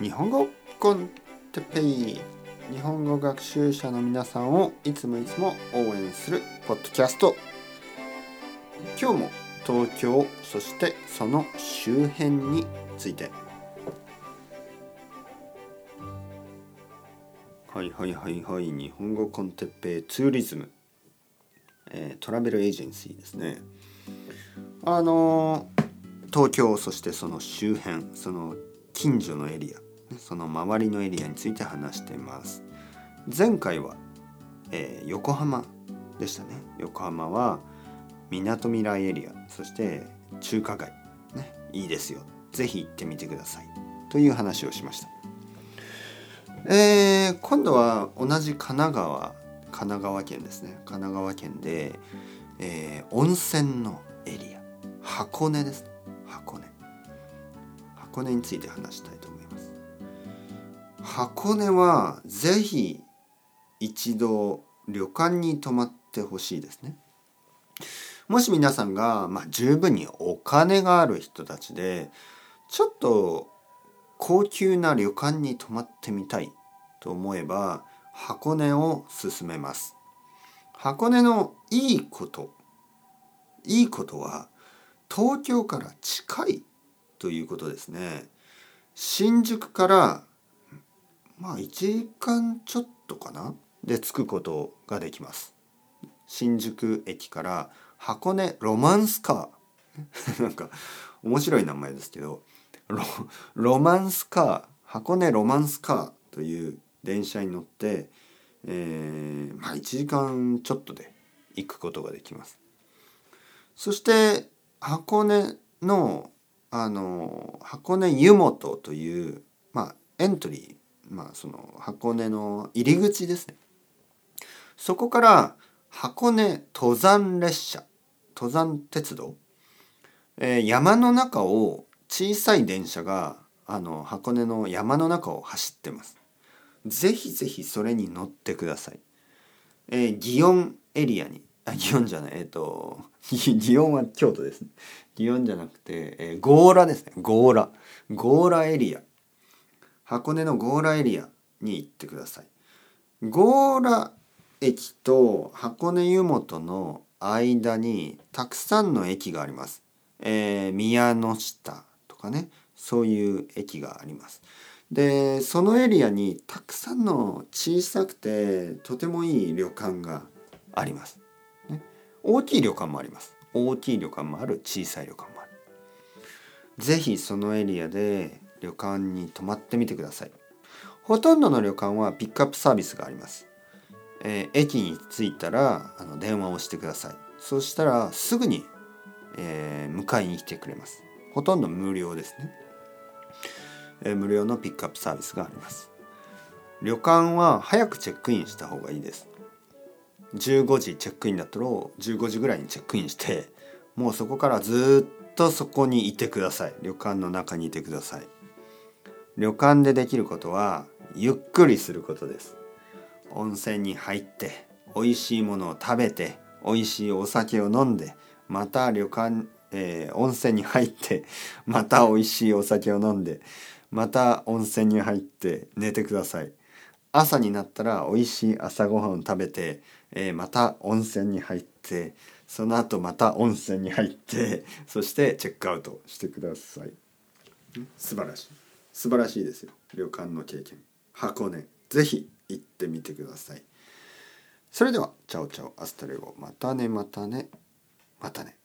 日本語コンテペイ日本語学習者の皆さんをいつもいつも応援するポッドキャスト。今日も東京そしてその周辺について。はいはいはいはい日本語コンテッペイツーリズム、えー、トラベルエージェンシーですね。あの東京そしてその周辺その近所のエリア。その周りのエリアについて話してます。前回は、えー、横浜でしたね。横浜はみなとみらいエリアそして中華街。ねいいですよ。是非行ってみてください。という話をしました。えー、今度は同じ神奈川神奈川県ですね。神奈川県で、えー、温泉のエリア。箱根です。箱根。箱根について話したいと箱根はぜひ一度旅館に泊まってほしいですね。もし皆さんが、まあ、十分にお金がある人たちでちょっと高級な旅館に泊まってみたいと思えば箱根を勧めます。箱根のいいこといいことは東京から近いということですね。新宿からまあ1時間ちょっとかな？で着くことができます。新宿駅から箱根ロマンスカー。なんか面白い名前ですけどロマンスカー。箱根ロマンスカーという電車に乗って、えー、まあ1時間ちょっとで行くことができます。そして箱根のあの箱根湯本という、まあ、エントリー、まあ、その箱根の入り口ですね。そこから箱根登山列車登山鉄道、えー、山の中を小さい電車があの箱根の山の中を走ってます。ぜひぜひそれに乗ってください。えー、祇園エリアにあ祇園じゃないえっ、ー、と祇園は京都ですね。祇園じゃなくて、えー、強羅ですね強羅強羅エリア箱根の強羅エリアに行ってください。強羅駅と箱根湯本の間にたくさんの駅があります。えー、宮の下とかねそういう駅があります。でそのエリアにたくさんの小さくてとてもいい旅館があります。ね、大きい旅館もあります。大きい旅館もある小さい旅館もある。是非そのエリアで旅館に泊まってみてください。ほとんどの旅館はピックアップサービスがあります。えー、駅に着いたらあの電話をしてください。そしたらすぐに、えー、迎えに来てくれます。ほとんど無料ですね。えー、無料のピックアップサービスがあります。旅館は早くチェックインした方がいいです。15時チェックインだったら15時ぐらいにチェックインしてもうそこからずっとそこにいてください。旅館の中にいてください。旅館でできることはゆっくりすることです。温泉に入って美味しいものを食べて美味しいお酒を飲んでまた旅館、えー、温泉に入って また美味しいお酒を飲んでまた温泉に入って寝てください。朝になったら美味しい朝ごはんを食べて、えー、また温泉に入ってその後また温泉に入ってそしてチェックアウトしてください。素晴らしい。素晴らしいですよ。旅館の経験。箱根。ぜひ行ってみてください。それではチャオチャオアスタレゴ。またねまたね。またね。